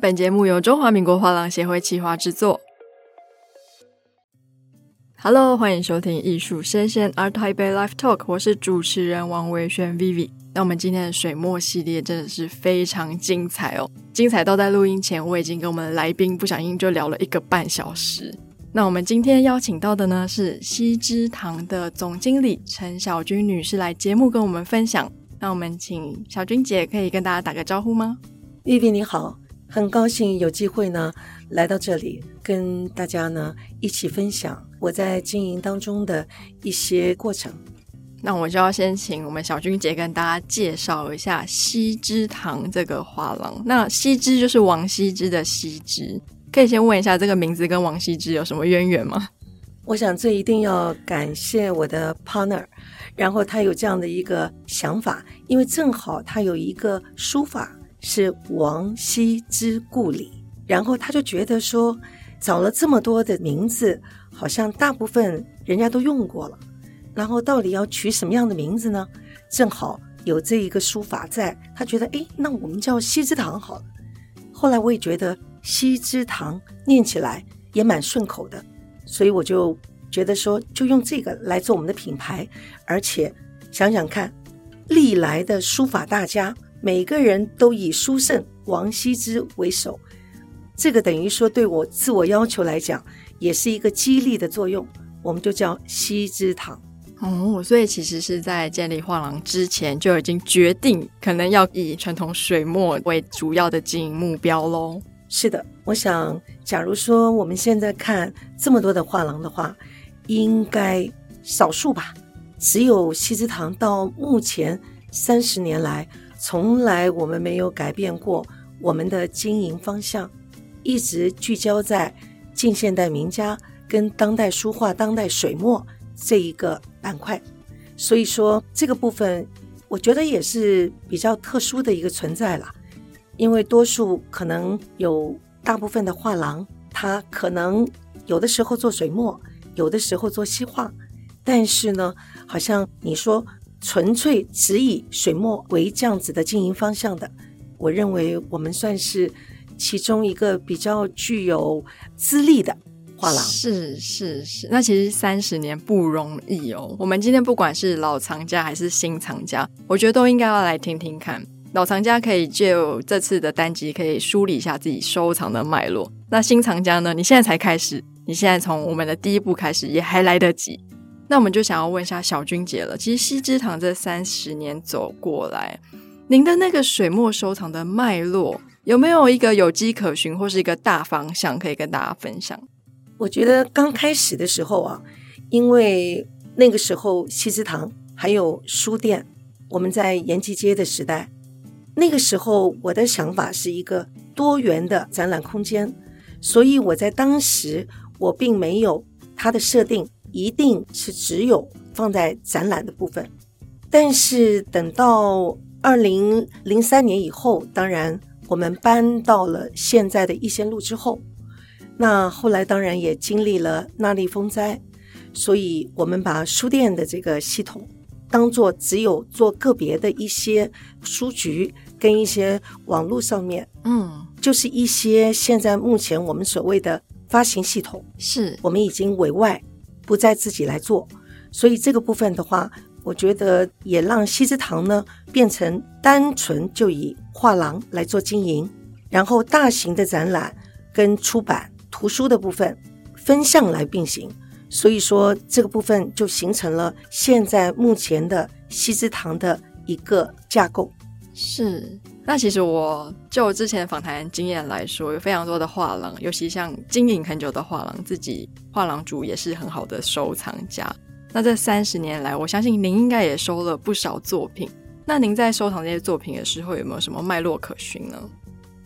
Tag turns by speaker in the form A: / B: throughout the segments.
A: 本节目由中华民国画廊协会企划制作。Hello，欢迎收听艺术声鲜 Art Taipei Live Talk，我是主持人王维轩 Vivi。那我们今天的水墨系列真的是非常精彩哦，精彩到在录音前我已经跟我们的来宾不小心就聊了一个半小时。那我们今天邀请到的呢是西之堂的总经理陈小军女士来节目跟我们分享。那我们请小君姐可以跟大家打个招呼吗
B: ？Vivi 你好。很高兴有机会呢，来到这里跟大家呢一起分享我在经营当中的一些过程。
A: 那我就要先请我们小君姐跟大家介绍一下西之堂这个画廊。那西之就是王羲之的西之，可以先问一下这个名字跟王羲之有什么渊源吗？
B: 我想这一定要感谢我的 partner，然后他有这样的一个想法，因为正好他有一个书法。是王羲之故里，然后他就觉得说，找了这么多的名字，好像大部分人家都用过了，然后到底要取什么样的名字呢？正好有这一个书法在，他觉得，哎，那我们叫西之堂好了。后来我也觉得西之堂念起来也蛮顺口的，所以我就觉得说，就用这个来做我们的品牌，而且想想看，历来的书法大家。每个人都以书圣王羲之为首，这个等于说对我自我要求来讲，也是一个激励的作用。我们就叫羲之堂
A: 哦，所以其实是在建立画廊之前就已经决定，可能要以传统水墨为主要的经营目标喽。
B: 是的，我想，假如说我们现在看这么多的画廊的话，应该少数吧，只有西之堂到目前三十年来。从来我们没有改变过我们的经营方向，一直聚焦在近现代名家跟当代书画、当代水墨这一个板块。所以说这个部分，我觉得也是比较特殊的一个存在了。因为多数可能有大部分的画廊，它可能有的时候做水墨，有的时候做西画，但是呢，好像你说。纯粹只以水墨为这样子的经营方向的，我认为我们算是其中一个比较具有资历的画廊。
A: 是是是，那其实三十年不容易哦。我们今天不管是老藏家还是新藏家，我觉得都应该要来听听看。老藏家可以就这次的单集可以梳理一下自己收藏的脉络。那新藏家呢？你现在才开始，你现在从我们的第一步开始也还来得及。那我们就想要问一下小君姐了。其实西之堂这三十年走过来，您的那个水墨收藏的脉络有没有一个有迹可循，或是一个大方向可以跟大家分享？
B: 我觉得刚开始的时候啊，因为那个时候西之堂还有书店，我们在延吉街的时代，那个时候我的想法是一个多元的展览空间，所以我在当时我并没有它的设定。一定是只有放在展览的部分，但是等到二零零三年以后，当然我们搬到了现在的逸仙路之后，那后来当然也经历了那莉风灾，所以我们把书店的这个系统当做只有做个别的一些书局跟一些网络上面，嗯，就是一些现在目前我们所谓的发行系统，是我们已经委外。不再自己来做，所以这个部分的话，我觉得也让西之堂呢变成单纯就以画廊来做经营，然后大型的展览跟出版图书的部分分项来并行，所以说这个部分就形成了现在目前的西之堂的一个架构。
A: 是。那其实我就之前访谈经验来说，有非常多的画廊，尤其像经营很久的画廊，自己画廊主也是很好的收藏家。那这三十年来，我相信您应该也收了不少作品。那您在收藏这些作品的时候，有没有什么脉络可循呢？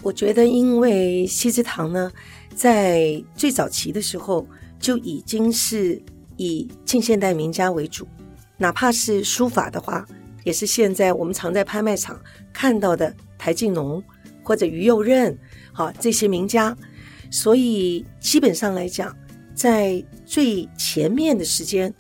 B: 我觉得，因为西之堂呢，在最早期的时候就已经是以近现代名家为主，哪怕是书法的话，也是现在我们常在拍卖场看到的。台静农或者于右任，好，这些名家，所以基本上来讲，在最前面的时间，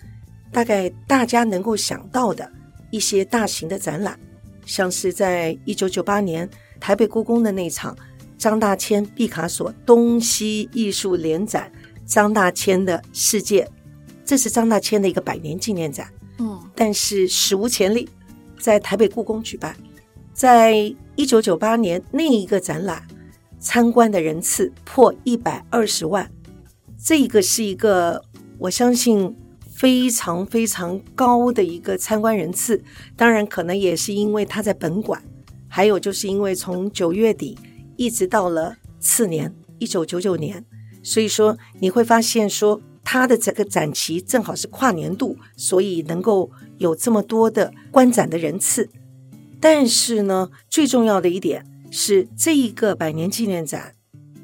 B: 大概大家能够想到的一些大型的展览，像是在一九九八年台北故宫的那场张大千毕卡索东西艺术联展，张大千的世界，这是张大千的一个百年纪念展。嗯，但是史无前例，在台北故宫举办，在一九九八年那一个展览，参观的人次破一百二十万，这一个是一个我相信非常非常高的一个参观人次。当然，可能也是因为他在本馆，还有就是因为从九月底一直到了次年一九九九年，所以说你会发现说。它的这个展期正好是跨年度，所以能够有这么多的观展的人次。但是呢，最重要的一点是，这一个百年纪念展，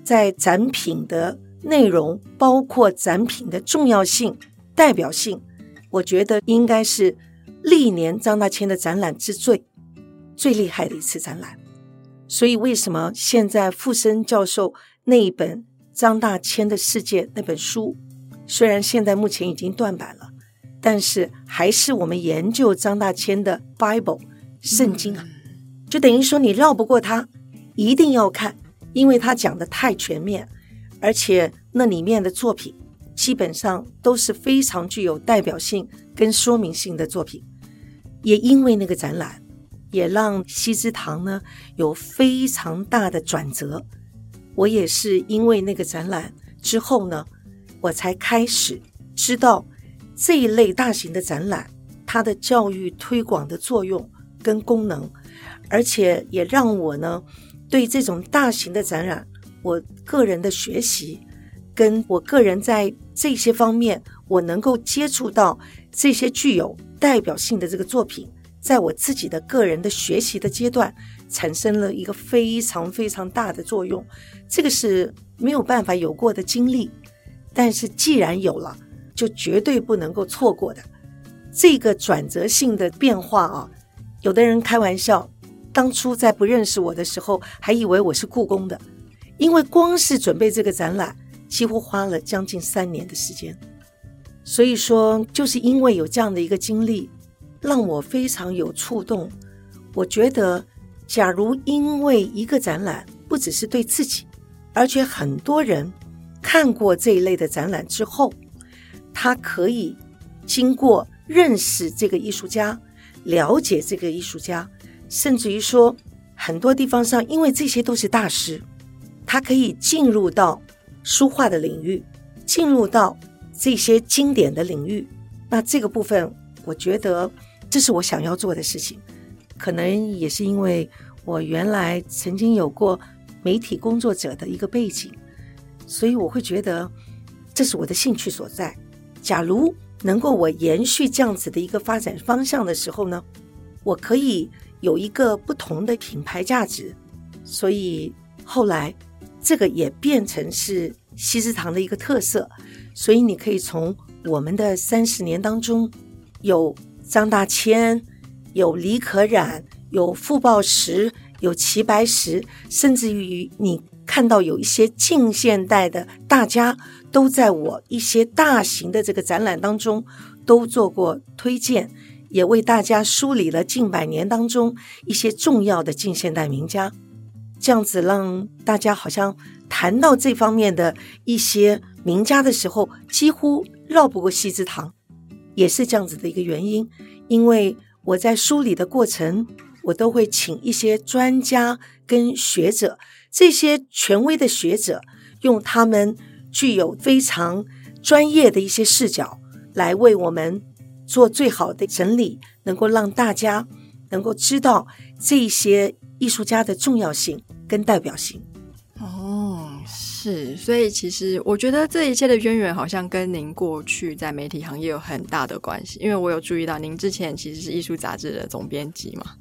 B: 在展品的内容，包括展品的重要性、代表性，我觉得应该是历年张大千的展览之最，最厉害的一次展览。所以，为什么现在傅声教授那一本《张大千的世界》那本书？虽然现在目前已经断版了，但是还是我们研究张大千的 Bible 圣经啊，就等于说你绕不过他，一定要看，因为他讲的太全面，而且那里面的作品基本上都是非常具有代表性跟说明性的作品。也因为那个展览，也让西之堂呢有非常大的转折。我也是因为那个展览之后呢。我才开始知道这一类大型的展览，它的教育推广的作用跟功能，而且也让我呢对这种大型的展览，我个人的学习，跟我个人在这些方面，我能够接触到这些具有代表性的这个作品，在我自己的个人的学习的阶段，产生了一个非常非常大的作用，这个是没有办法有过的经历。但是既然有了，就绝对不能够错过的这个转折性的变化啊！有的人开玩笑，当初在不认识我的时候，还以为我是故宫的，因为光是准备这个展览，几乎花了将近三年的时间。所以说，就是因为有这样的一个经历，让我非常有触动。我觉得，假如因为一个展览，不只是对自己，而且很多人。看过这一类的展览之后，他可以经过认识这个艺术家，了解这个艺术家，甚至于说很多地方上，因为这些都是大师，他可以进入到书画的领域，进入到这些经典的领域。那这个部分，我觉得这是我想要做的事情。可能也是因为我原来曾经有过媒体工作者的一个背景。所以我会觉得，这是我的兴趣所在。假如能够我延续这样子的一个发展方向的时候呢，我可以有一个不同的品牌价值。所以后来这个也变成是西之堂的一个特色。所以你可以从我们的三十年当中，有张大千，有李可染，有傅抱石，有齐白石，甚至于你。看到有一些近现代的大家都在我一些大型的这个展览当中都做过推荐，也为大家梳理了近百年当中一些重要的近现代名家，这样子让大家好像谈到这方面的一些名家的时候，几乎绕不过西之堂，也是这样子的一个原因。因为我在梳理的过程，我都会请一些专家跟学者。这些权威的学者用他们具有非常专业的一些视角来为我们做最好的整理，能够让大家能够知道这些艺术家的重要性跟代表性。
A: 哦，是，所以其实我觉得这一切的渊源好像跟您过去在媒体行业有很大的关系，因为我有注意到您之前其实是艺术杂志的总编辑嘛。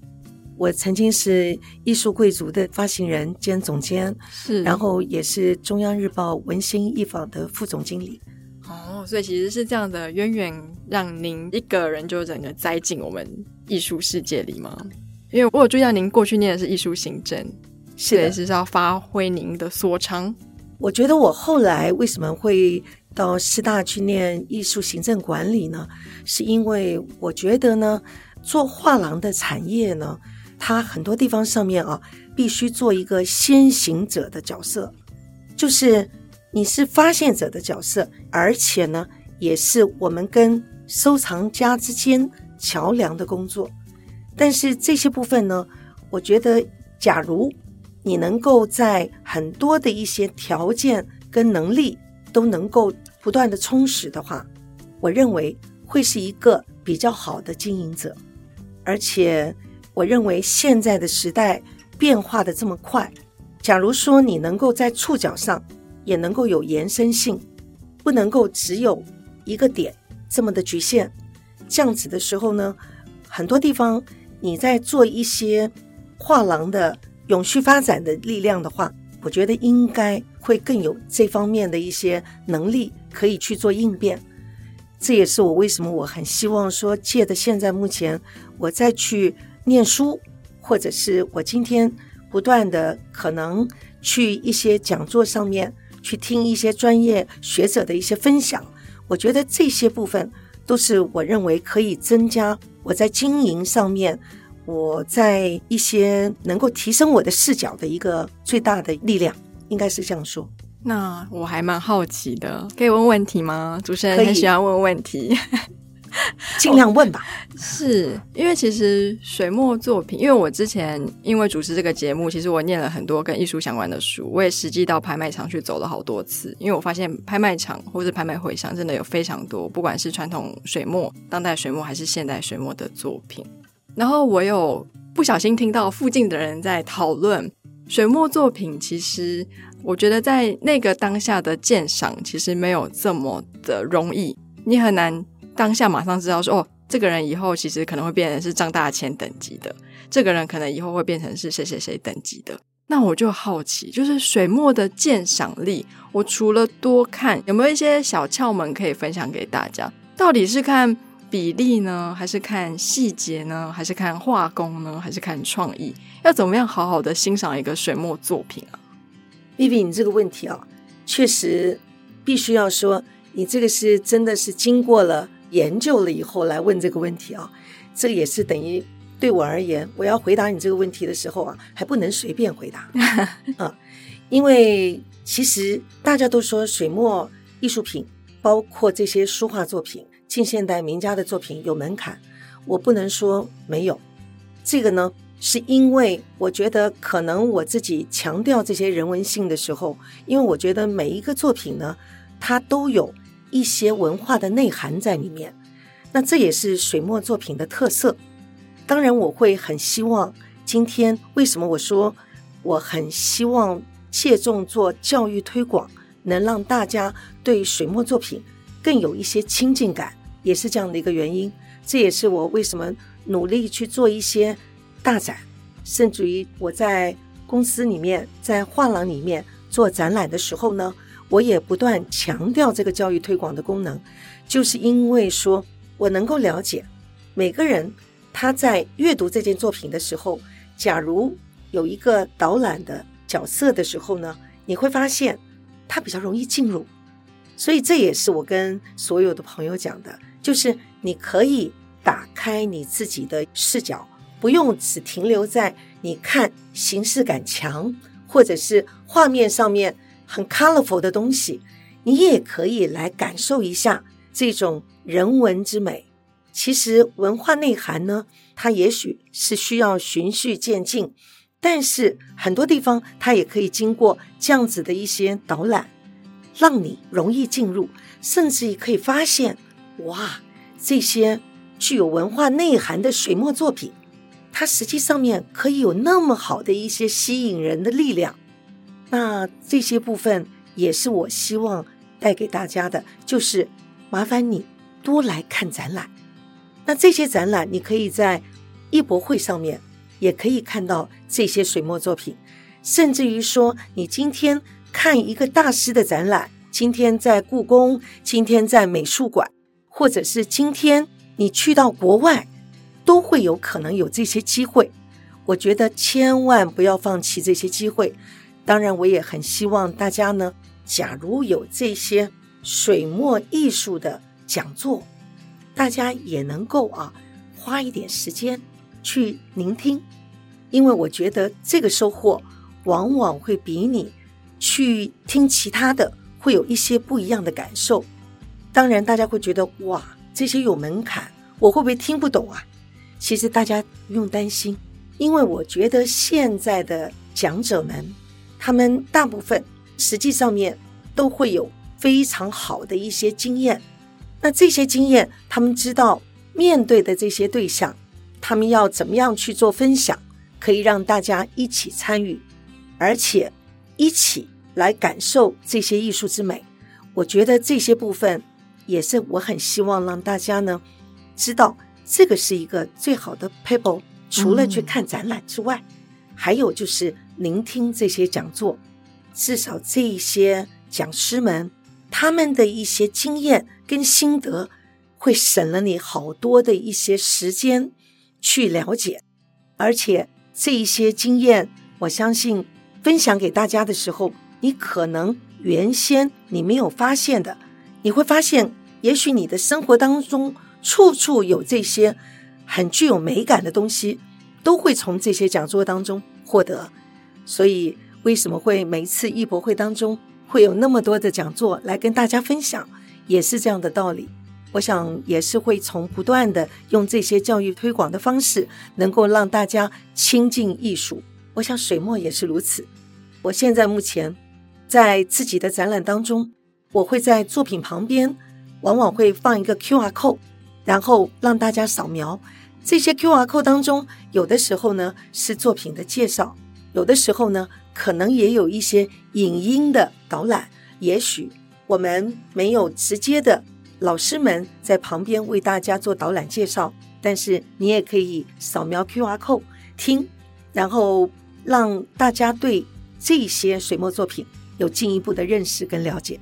B: 我曾经是艺术贵族的发行人兼总监，是，然后也是中央日报文心艺坊的副总经理。
A: 哦，所以其实是这样的渊源，让您一个人就整个栽进我们艺术世界里吗？因为我有注意到您过去念的是艺术行政，是的，是要发挥您的所长。
B: 我觉得我后来为什么会到师大去念艺术行政管理呢？是因为我觉得呢，做画廊的产业呢。它很多地方上面啊，必须做一个先行者的角色，就是你是发现者的角色，而且呢，也是我们跟收藏家之间桥梁的工作。但是这些部分呢，我觉得，假如你能够在很多的一些条件跟能力都能够不断的充实的话，我认为会是一个比较好的经营者。而且，我认为现在的时代变化的这么快，假如说你能够在触角上也能够有延伸性，不能够只有一个点这么的局限，这样子的时候呢，很多地方。你在做一些画廊的永续发展的力量的话，我觉得应该会更有这方面的一些能力可以去做应变。这也是我为什么我很希望说，借着现在目前我再去念书，或者是我今天不断的可能去一些讲座上面去听一些专业学者的一些分享，我觉得这些部分都是我认为可以增加。我在经营上面，我在一些能够提升我的视角的一个最大的力量，应该是这样说。
A: 那我还蛮好奇的，可以问问题吗？主持人很喜欢问问题。
B: 尽量问吧。
A: 是因为其实水墨作品，因为我之前因为主持这个节目，其实我念了很多跟艺术相关的书，我也实际到拍卖场去走了好多次。因为我发现拍卖场或者拍卖会上真的有非常多，不管是传统水墨、当代水墨还是现代水墨的作品。然后我有不小心听到附近的人在讨论水墨作品，其实我觉得在那个当下的鉴赏，其实没有这么的容易，你很难。当下马上知道说哦，这个人以后其实可能会变成是张大千等级的，这个人可能以后会变成是谁谁谁等级的。那我就好奇，就是水墨的鉴赏力，我除了多看，有没有一些小窍门可以分享给大家？到底是看比例呢，还是看细节呢，还是看画工呢，还是看创意？要怎么样好好的欣赏一个水墨作品啊
B: ？Vivi，你这个问题啊，确实必须要说，你这个是真的是经过了。研究了以后来问这个问题啊，这也是等于对我而言，我要回答你这个问题的时候啊，还不能随便回答 啊，因为其实大家都说水墨艺术品，包括这些书画作品、近现代名家的作品有门槛，我不能说没有。这个呢，是因为我觉得可能我自己强调这些人文性的时候，因为我觉得每一个作品呢，它都有。一些文化的内涵在里面，那这也是水墨作品的特色。当然，我会很希望今天为什么我说我很希望借重做教育推广，能让大家对水墨作品更有一些亲近感，也是这样的一个原因。这也是我为什么努力去做一些大展，甚至于我在公司里面，在画廊里面做展览的时候呢。我也不断强调这个教育推广的功能，就是因为说我能够了解每个人他在阅读这件作品的时候，假如有一个导览的角色的时候呢，你会发现他比较容易进入。所以这也是我跟所有的朋友讲的，就是你可以打开你自己的视角，不用只停留在你看形式感强或者是画面上面。很 colorful 的东西，你也可以来感受一下这种人文之美。其实文化内涵呢，它也许是需要循序渐进，但是很多地方它也可以经过这样子的一些导览，让你容易进入，甚至于可以发现，哇，这些具有文化内涵的水墨作品，它实际上面可以有那么好的一些吸引人的力量。那这些部分也是我希望带给大家的，就是麻烦你多来看展览。那这些展览，你可以在艺博会上面也可以看到这些水墨作品，甚至于说，你今天看一个大师的展览，今天在故宫，今天在美术馆，或者是今天你去到国外，都会有可能有这些机会。我觉得千万不要放弃这些机会。当然，我也很希望大家呢，假如有这些水墨艺术的讲座，大家也能够啊，花一点时间去聆听，因为我觉得这个收获往往会比你去听其他的会有一些不一样的感受。当然，大家会觉得哇，这些有门槛，我会不会听不懂啊？其实大家不用担心，因为我觉得现在的讲者们，他们大部分实际上面都会有非常好的一些经验。那这些经验，他们知道面对的这些对象，他们要怎么样去做分享，可以让大家一起参与，而且一起来感受这些艺术之美。我觉得这些部分也是我很希望让大家呢知道。这个是一个最好的 people，除了去看展览之外，嗯、还有就是聆听这些讲座。至少这一些讲师们他们的一些经验跟心得，会省了你好多的一些时间去了解。而且这一些经验，我相信分享给大家的时候，你可能原先你没有发现的，你会发现，也许你的生活当中。处处有这些很具有美感的东西，都会从这些讲座当中获得。所以，为什么会每一次艺博会当中会有那么多的讲座来跟大家分享，也是这样的道理。我想，也是会从不断的用这些教育推广的方式，能够让大家亲近艺术。我想，水墨也是如此。我现在目前在自己的展览当中，我会在作品旁边往往会放一个 QR code。然后让大家扫描这些 QR code 当中，有的时候呢是作品的介绍，有的时候呢可能也有一些影音的导览。也许我们没有直接的老师们在旁边为大家做导览介绍，但是你也可以扫描 QR code 听，然后让大家对这些水墨作品有进一步的认识跟了解。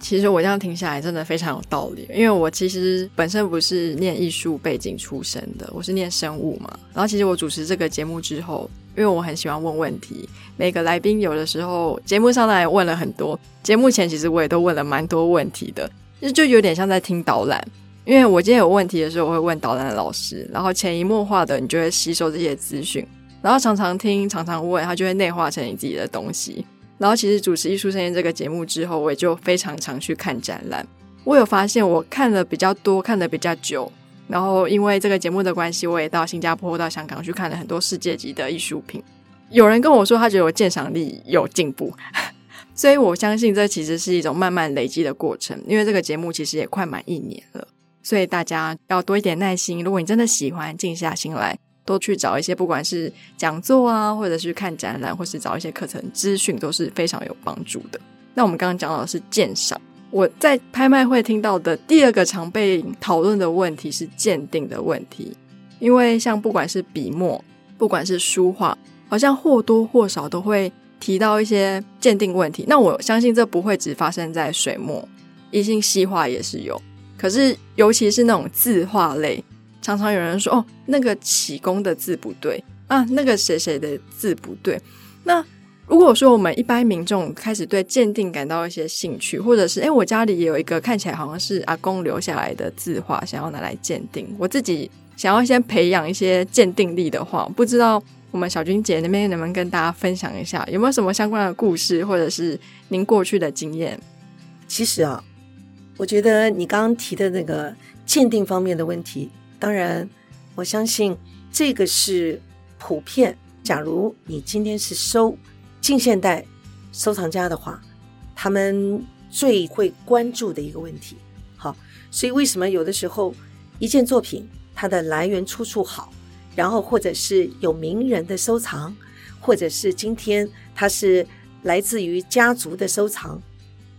A: 其实我这样听下来真的非常有道理，因为我其实本身不是念艺术背景出身的，我是念生物嘛。然后其实我主持这个节目之后，因为我很喜欢问问题，每个来宾有的时候节目上来问了很多，节目前其实我也都问了蛮多问题的，就就有点像在听导览。因为我今天有问题的时候，我会问导览老师，然后潜移默化的你就会吸收这些资讯，然后常常听，常常问，它就会内化成你自己的东西。然后，其实主持《艺术声音》这个节目之后，我也就非常常去看展览。我有发现，我看了比较多，看的比较久。然后，因为这个节目的关系，我也到新加坡、到香港去看了很多世界级的艺术品。有人跟我说，他觉得我鉴赏力有进步，所以我相信这其实是一种慢慢累积的过程。因为这个节目其实也快满一年了，所以大家要多一点耐心。如果你真的喜欢，静下心来。多去找一些，不管是讲座啊，或者是看展览，或是找一些课程资讯，都是非常有帮助的。那我们刚刚讲到的是鉴赏，我在拍卖会听到的第二个常被讨论的问题是鉴定的问题，因为像不管是笔墨，不管是书画，好像或多或少都会提到一些鉴定问题。那我相信这不会只发生在水墨，一性西画也是有，可是尤其是那种字画类。常常有人说：“哦，那个启功的字不对啊，那个谁谁的字不对。”那如果说我们一般民众开始对鉴定感到一些兴趣，或者是诶，我家里也有一个看起来好像是阿公留下来的字画，想要拿来鉴定，我自己想要先培养一些鉴定力的话，不知道我们小君姐那边能不能跟大家分享一下，有没有什么相关的故事，或者是您过去的经验？
B: 其实啊，我觉得你刚刚提的那个鉴定方面的问题。当然，我相信这个是普遍。假如你今天是收近现代收藏家的话，他们最会关注的一个问题。好，所以为什么有的时候一件作品它的来源出处好，然后或者是有名人的收藏，或者是今天它是来自于家族的收藏，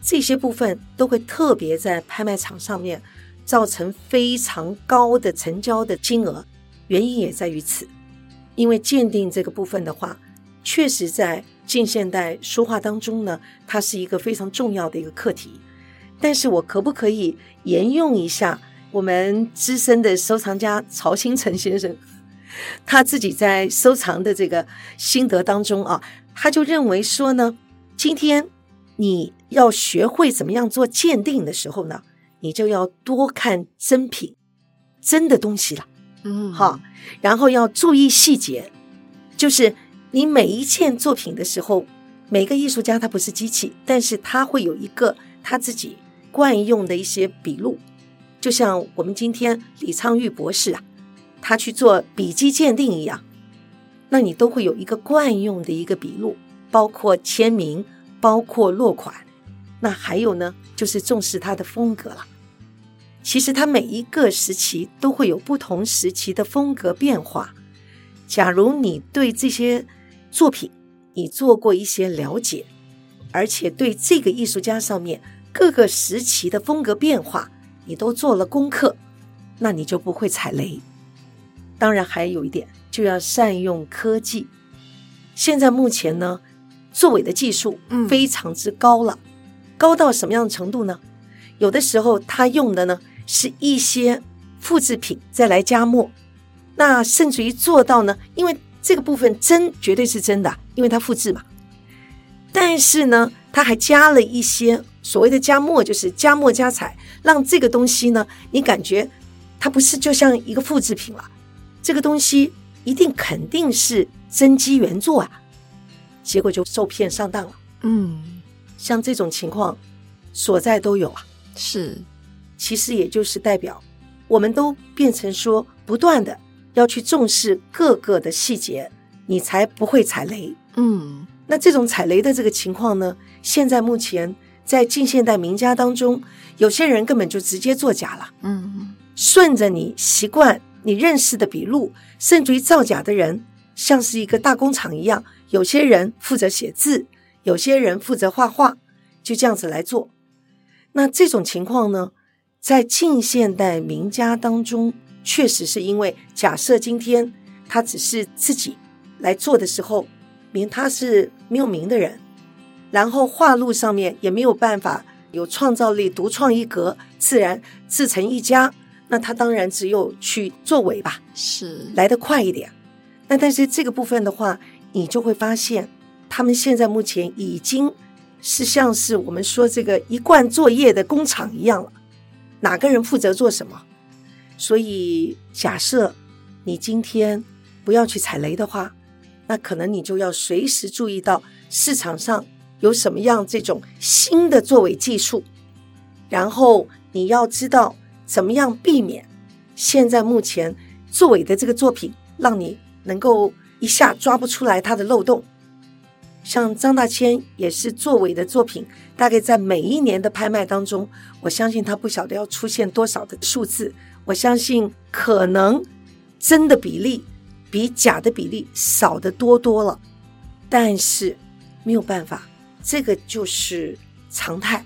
B: 这些部分都会特别在拍卖场上面。造成非常高的成交的金额，原因也在于此。因为鉴定这个部分的话，确实在近现代书画当中呢，它是一个非常重要的一个课题。但是我可不可以沿用一下我们资深的收藏家曹新成先生，他自己在收藏的这个心得当中啊，他就认为说呢，今天你要学会怎么样做鉴定的时候呢，你就要多看真品，真的东西了，嗯，好，然后要注意细节，就是你每一件作品的时候，每个艺术家他不是机器，但是他会有一个他自己惯用的一些笔录，就像我们今天李昌钰博士啊，他去做笔迹鉴定一样，那你都会有一个惯用的一个笔录，包括签名，包括落款，那还有呢，就是重视他的风格了。其实他每一个时期都会有不同时期的风格变化。假如你对这些作品你做过一些了解，而且对这个艺术家上面各个时期的风格变化你都做了功课，那你就不会踩雷。当然，还有一点就要善用科技。现在目前呢，作伪的技术非常之高了，嗯、高到什么样的程度呢？有的时候他用的呢是一些复制品再来加墨。那甚至于做到呢，因为这个部分真绝对是真的，因为它复制嘛。但是呢，它还加了一些所谓的加墨，就是加墨加彩，让这个东西呢，你感觉它不是就像一个复制品了。这个东西一定肯定是真机原作啊，结果就受骗上当了。
A: 嗯，
B: 像这种情况所在都有啊。
A: 是，
B: 其实也就是代表我们都变成说不断的。要去重视各个的细节，你才不会踩雷。
A: 嗯，
B: 那这种踩雷的这个情况呢，现在目前在近现代名家当中，有些人根本就直接作假了。
A: 嗯，
B: 顺着你习惯、你认识的笔录，甚至于造假的人，像是一个大工厂一样，有些人负责写字，有些人负责画画，就这样子来做。那这种情况呢，在近现代名家当中。确实是因为，假设今天他只是自己来做的时候，名他是没有名的人，然后画路上面也没有办法有创造力，独创一格，自然自成一家，那他当然只有去作为吧，
A: 是
B: 来得快一点。那但是这个部分的话，你就会发现，他们现在目前已经是像是我们说这个一贯作业的工厂一样了，哪个人负责做什么？所以，假设你今天不要去踩雷的话，那可能你就要随时注意到市场上有什么样这种新的作伪技术，然后你要知道怎么样避免现在目前作伪的这个作品，让你能够一下抓不出来它的漏洞。像张大千也是作伪的作品，大概在每一年的拍卖当中，我相信他不晓得要出现多少的数字。我相信可能真的比例比假的比例少得多多了，但是没有办法，这个就是常态。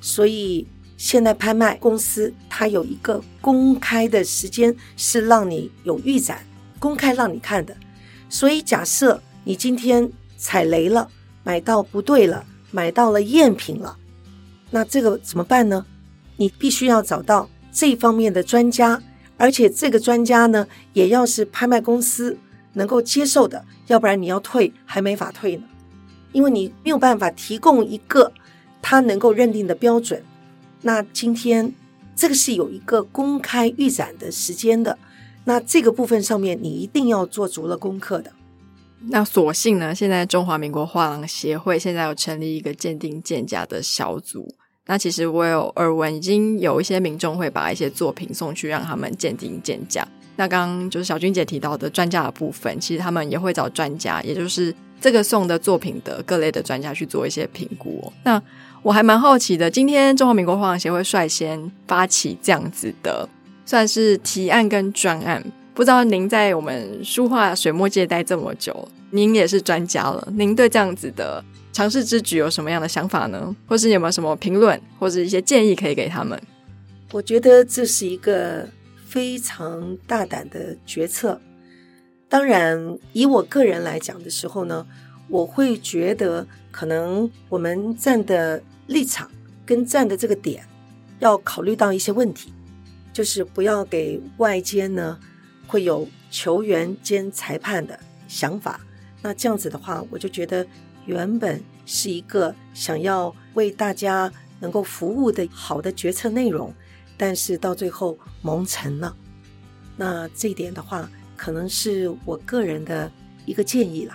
B: 所以现在拍卖公司它有一个公开的时间，是让你有预展，公开让你看的。所以假设你今天踩雷了，买到不对了，买到了赝品了，那这个怎么办呢？你必须要找到。这方面的专家，而且这个专家呢，也要是拍卖公司能够接受的，要不然你要退还没法退呢，因为你没有办法提供一个他能够认定的标准。那今天这个是有一个公开预展的时间的，那这个部分上面你一定要做足了功课的。
A: 那所幸呢，现在中华民国画廊协会现在有成立一个鉴定鉴价的小组。那其实我有耳闻，已经有一些民众会把一些作品送去让他们鉴定鉴价。那刚刚就是小君姐提到的专家的部分，其实他们也会找专家，也就是这个送的作品的各类的专家去做一些评估。那我还蛮好奇的，今天中华民国画廊协会率先发起这样子的，算是提案跟专案。不知道您在我们书画水墨界待这么久，您也是专家了，您对这样子的。尝试之举有什么样的想法呢？或是有没有什么评论或者一些建议可以给他们？
B: 我觉得这是一个非常大胆的决策。当然，以我个人来讲的时候呢，我会觉得可能我们站的立场跟站的这个点要考虑到一些问题，就是不要给外间呢会有球员兼裁判的想法。那这样子的话，我就觉得。原本是一个想要为大家能够服务的好的决策内容，但是到最后蒙尘了。那这一点的话，可能是我个人的一个建议了，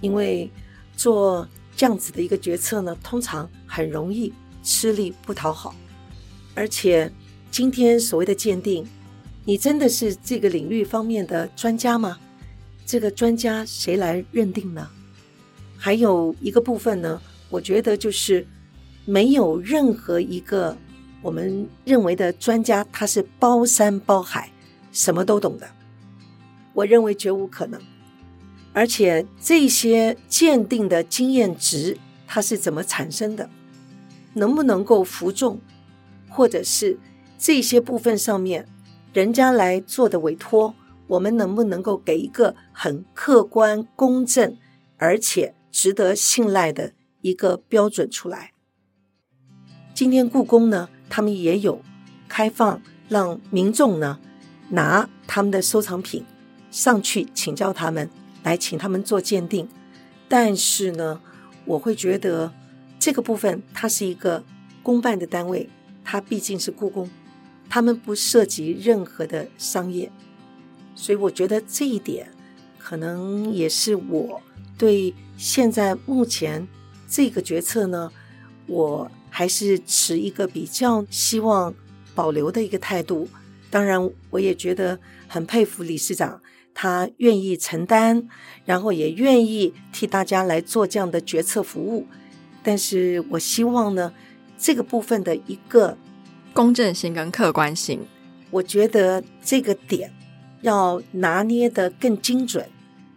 B: 因为做这样子的一个决策呢，通常很容易吃力不讨好，而且今天所谓的鉴定，你真的是这个领域方面的专家吗？这个专家谁来认定呢？还有一个部分呢，我觉得就是没有任何一个我们认为的专家，他是包山包海，什么都懂的。我认为绝无可能。而且这些鉴定的经验值，它是怎么产生的？能不能够服众？或者是这些部分上面，人家来做的委托，我们能不能够给一个很客观、公正，而且值得信赖的一个标准出来？今天故宫呢，他们也有开放让民众呢拿他们的收藏品上去请教他们。来请他们做鉴定，但是呢，我会觉得这个部分它是一个公办的单位，它毕竟是故宫，他们不涉及任何的商业，所以我觉得这一点可能也是我对现在目前这个决策呢，我还是持一个比较希望保留的一个态度。当然，我也觉得很佩服理事长。他愿意承担，然后也愿意替大家来做这样的决策服务，但是我希望呢，这个部分的一个
A: 公正性跟客观性，
B: 我觉得这个点要拿捏得更精准，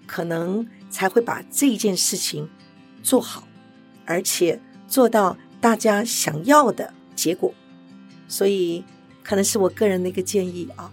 B: 可能才会把这一件事情做好，而且做到大家想要的结果。所以，可能是我个人的一个建议啊，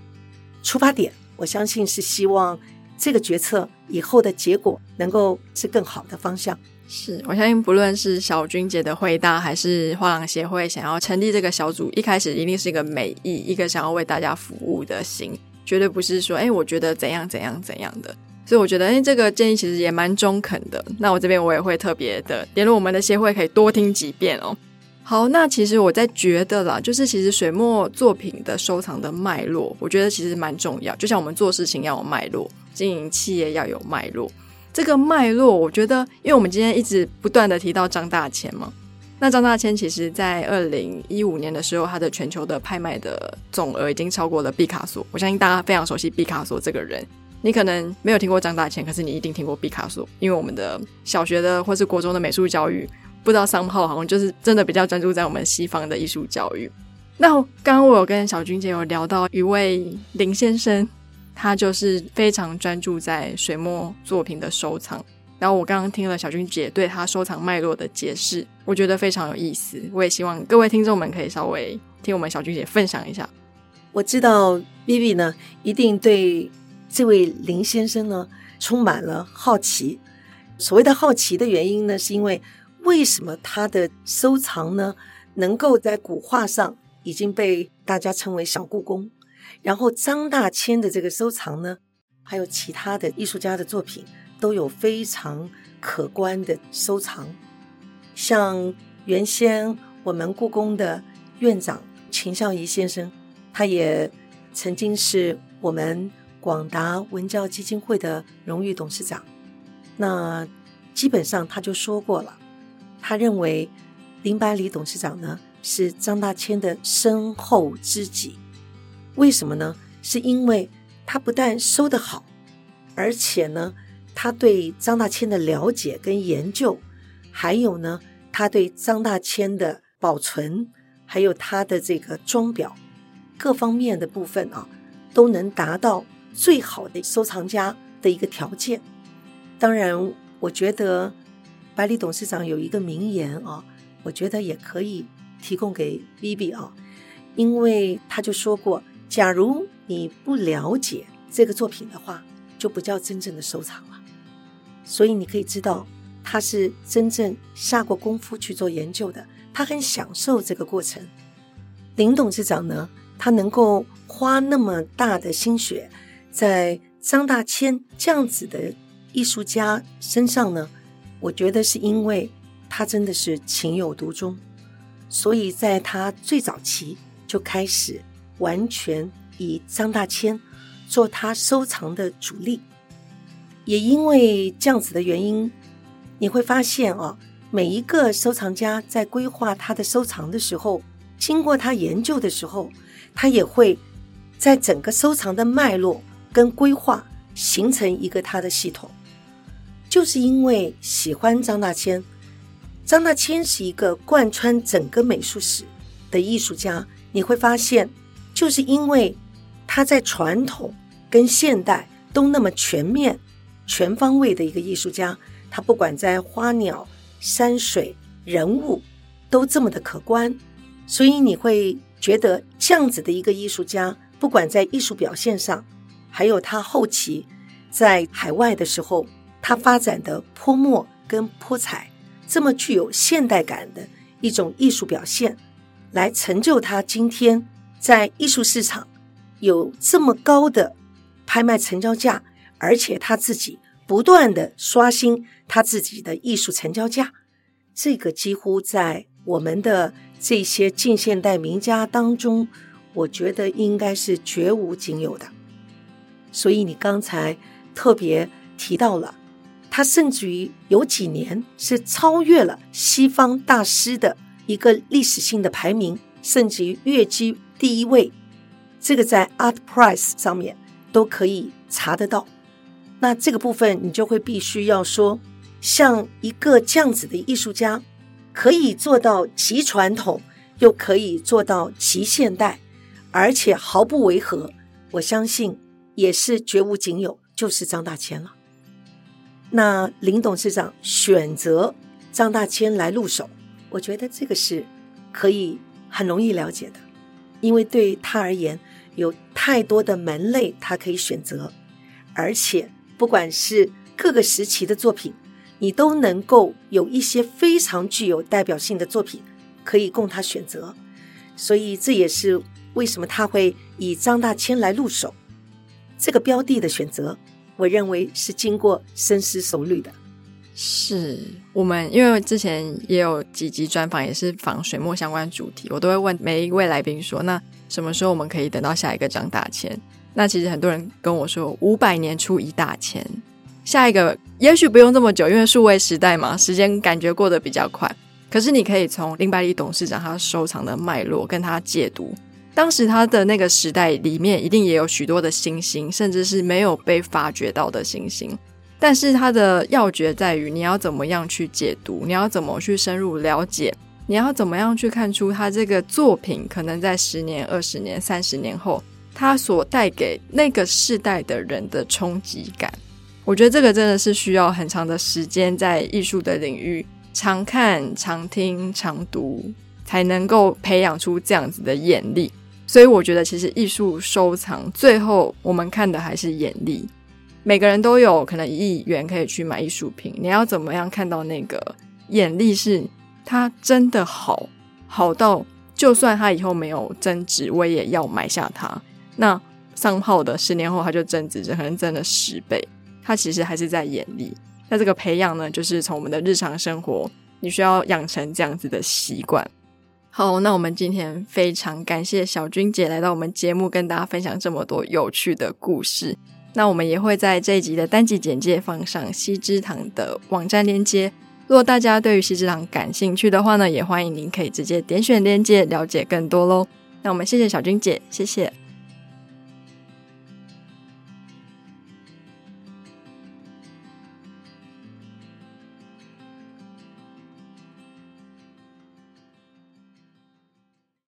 B: 出发点。我相信是希望这个决策以后的结果能够是更好的方向。
A: 是，我相信不论是小君姐的会大，还是画廊协会想要成立这个小组，一开始一定是一个美意，一个想要为大家服务的心，绝对不是说，哎，我觉得怎样怎样怎样的。所以我觉得，哎，这个建议其实也蛮中肯的。那我这边我也会特别的联络我们的协会，可以多听几遍哦。好，那其实我在觉得啦，就是其实水墨作品的收藏的脉络，我觉得其实蛮重要。就像我们做事情要有脉络，经营企业要有脉络。这个脉络，我觉得，因为我们今天一直不断的提到张大千嘛，那张大千其实在二零一五年的时候，他的全球的拍卖的总额已经超过了毕卡索。我相信大家非常熟悉毕卡索这个人，你可能没有听过张大千，可是你一定听过毕卡索，因为我们的小学的或是国中的美术教育。不知道商号好像就是真的比较专注在我们西方的艺术教育。那刚刚我有跟小君姐有聊到一位林先生，他就是非常专注在水墨作品的收藏。然后我刚刚听了小君姐对他收藏脉络的解释，我觉得非常有意思。我也希望各位听众们可以稍微听我们小君姐分享一下。
B: 我知道 Vivi 呢一定对这位林先生呢充满了好奇。所谓的好奇的原因呢，是因为。为什么他的收藏呢，能够在古画上已经被大家称为小故宫？然后张大千的这个收藏呢，还有其他的艺术家的作品都有非常可观的收藏。像原先我们故宫的院长秦孝仪先生，他也曾经是我们广达文教基金会的荣誉董事长。那基本上他就说过了。他认为林百里董事长呢是张大千的深厚知己，为什么呢？是因为他不但收得好，而且呢，他对张大千的了解跟研究，还有呢，他对张大千的保存，还有他的这个装裱各方面的部分啊，都能达到最好的收藏家的一个条件。当然，我觉得。百里董事长有一个名言啊，我觉得也可以提供给 Vivi 啊，因为他就说过，假如你不了解这个作品的话，就不叫真正的收藏了。所以你可以知道，他是真正下过功夫去做研究的，他很享受这个过程。林董事长呢，他能够花那么大的心血在张大千这样子的艺术家身上呢。我觉得是因为他真的是情有独钟，所以在他最早期就开始完全以张大千做他收藏的主力。也因为这样子的原因，你会发现哦，每一个收藏家在规划他的收藏的时候，经过他研究的时候，他也会在整个收藏的脉络跟规划形成一个他的系统。就是因为喜欢张大千，张大千是一个贯穿整个美术史的艺术家。你会发现，就是因为他在传统跟现代都那么全面。全方位的一个艺术家，他不管在花鸟、山水、人物，都这么的可观，所以你会觉得这样子的一个艺术家，不管在艺术表现上，还有他后期在海外的时候，他发展的泼墨跟泼彩，这么具有现代感的一种艺术表现，来成就他今天在艺术市场有这么高的拍卖成交价。而且他自己不断的刷新他自己的艺术成交价，这个几乎在我们的这些近现代名家当中，我觉得应该是绝无仅有的。所以你刚才特别提到了，他甚至于有几年是超越了西方大师的一个历史性的排名，甚至于跃居第一位。这个在 ArtPrice 上面都可以查得到。那这个部分你就会必须要说，像一个这样子的艺术家，可以做到极传统，又可以做到极现代，而且毫不违和，我相信也是绝无仅有，就是张大千了。那林董事长选择张大千来入手，我觉得这个是可以很容易了解的，因为对他而言，有太多的门类他可以选择，而且。不管是各个时期的作品，你都能够有一些非常具有代表性的作品可以供他选择，所以这也是为什么他会以张大千来入手。这个标的的选择，我认为是经过深思熟虑的。
A: 是我们因为之前也有几集专访，也是访水墨相关主题，我都会问每一位来宾说：“那什么时候我们可以等到下一个张大千？”那其实很多人跟我说，五百年出一大千，下一个也许不用这么久，因为数位时代嘛，时间感觉过得比较快。可是你可以从林百里董事长他收藏的脉络跟他解读，当时他的那个时代里面一定也有许多的新星，甚至是没有被发掘到的新星。但是他的要诀在于，你要怎么样去解读，你要怎么去深入了解，你要怎么样去看出他这个作品可能在十年、二十年、三十年后。他所带给那个世代的人的冲击感，我觉得这个真的是需要很长的时间，在艺术的领域常看、常听、常读，才能够培养出这样子的眼力。所以我觉得，其实艺术收藏最后我们看的还是眼力。每个人都有可能一亿元可以去买艺术品，你要怎么样看到那个眼力是它真的好，好到就算它以后没有增值，我也要买下它。那上炮的十年后，它就增值，可能增了十倍。它其实还是在眼力。那这个培养呢，就是从我们的日常生活，你需要养成这样子的习惯。好，那我们今天非常感谢小君姐来到我们节目，跟大家分享这么多有趣的故事。那我们也会在这一集的单集简介放上西之堂的网站链接。如果大家对于西之堂感兴趣的话呢，也欢迎您可以直接点选链接了解更多喽。那我们谢谢小君姐，谢谢。